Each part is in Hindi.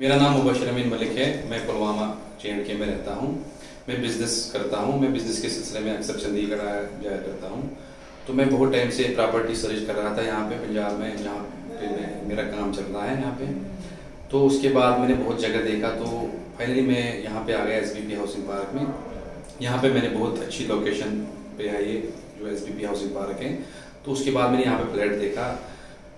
मेरा नाम मुबशर अमीन मलिक है। मैं पुलवामा जे के में रहता हूँ। मैं बिज़नेस करता हूँ। मैं बिज़नेस के सिलसिले में अक्सर चंडीगढ़ आया, जाया करता हूँ। तो मैं बहुत टाइम से प्रॉपर्टी सर्च कर रहा था यहाँ पे पंजाब में, जहाँ पे मैं, मेरा काम चल रहा है यहाँ पे। तो उसके बाद मैंने बहुत जगह देखा तो फाइनली मैं यहाँ पे आ गया एस हाउसिंग पार्क में। यहाँ पे मैंने बहुत अच्छी लोकेशन पे है, जो एस हाउसिंग पार्क है। तो उसके बाद मैंने यहाँ पे फ्लैट देखा।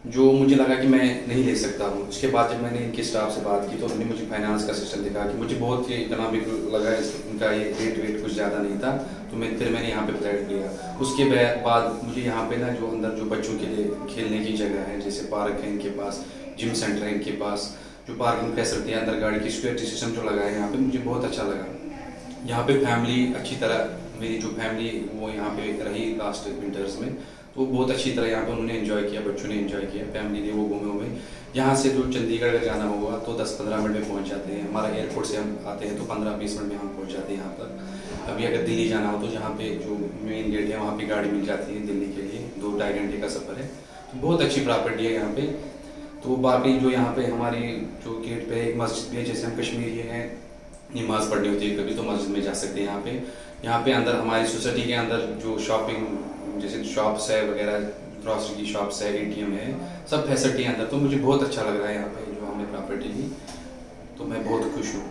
जो मुझे लगा कि मैं नहीं ले सकता हूँ। उसके बाद जब मैंने इनके स्टाफ से बात की तो उन्होंने मुझे फाइनेंस का सिस्टम दिखा कि मुझे बहुत ही इकोनॉमिक लगा इनका ये रेट वेट कुछ ज़्यादा नहीं था तो मैं फिर मैंने यहाँ पे फ्लैट लिया उसके बाद मुझे यहाँ पे ना जो अंदर जो बच्चों के लिए खेलने की जगह है, जैसे पार्क है इनके पास जिम सेंटर है इनके पास, जो पार्किंग फैसिलिटी है, अंदर गाड़ी की सिक्योरिटी सिस्टम जो लगा है यहाँ पे, मुझे बहुत अच्छा लगा। यहाँ पे फैमिली अच्छी तरह, मेरी जो फैमिली वो यहाँ पे रही लास्ट विंटर्स में तो बहुत अच्छी तरह यहाँ पर उन्होंने एंजॉय किया, बच्चों ने एंजॉय किया फैमिली ने वो घूमे हुए। यहाँ से जो चंडीगढ़ अगर जाना होगा तो 10-15 मिनट में पहुँच जाते हैं। हमारा एयरपोर्ट से हम आते हैं तो 15-20 मिनट में हम पहुँच जाते हैं यहाँ पर। अभी अगर दिल्ली जाना हो तो जहाँ पे जो मेन गेट है वहाँ पे गाड़ी मिल जाती है दिल्ली के लिए। दो ढाई घंटे का सफ़र है। तो बहुत अच्छी प्रॉपर्टी है यहाँ पे। तो बाकी जो यहाँ पे हमारी जो गेट पे एक मस्जिद भी है, जैसे हम कश्मीरी हैं नमाज़ पढ़नी होती है, कभी तो मस्जिद में जा सकते हैं यहाँ पे। यहाँ पे अंदर हमारी सोसाइटी के अंदर जो शॉपिंग, जैसे शॉप्स है वगैरह, ग्रॉसरी की शॉप्स है, एटीएम है, सब फैसिलिटी अंदर। तो मुझे बहुत अच्छा लग रहा है यहाँ पे जो हमने प्रॉपर्टी ली। तो मैं बहुत खुश हूँ।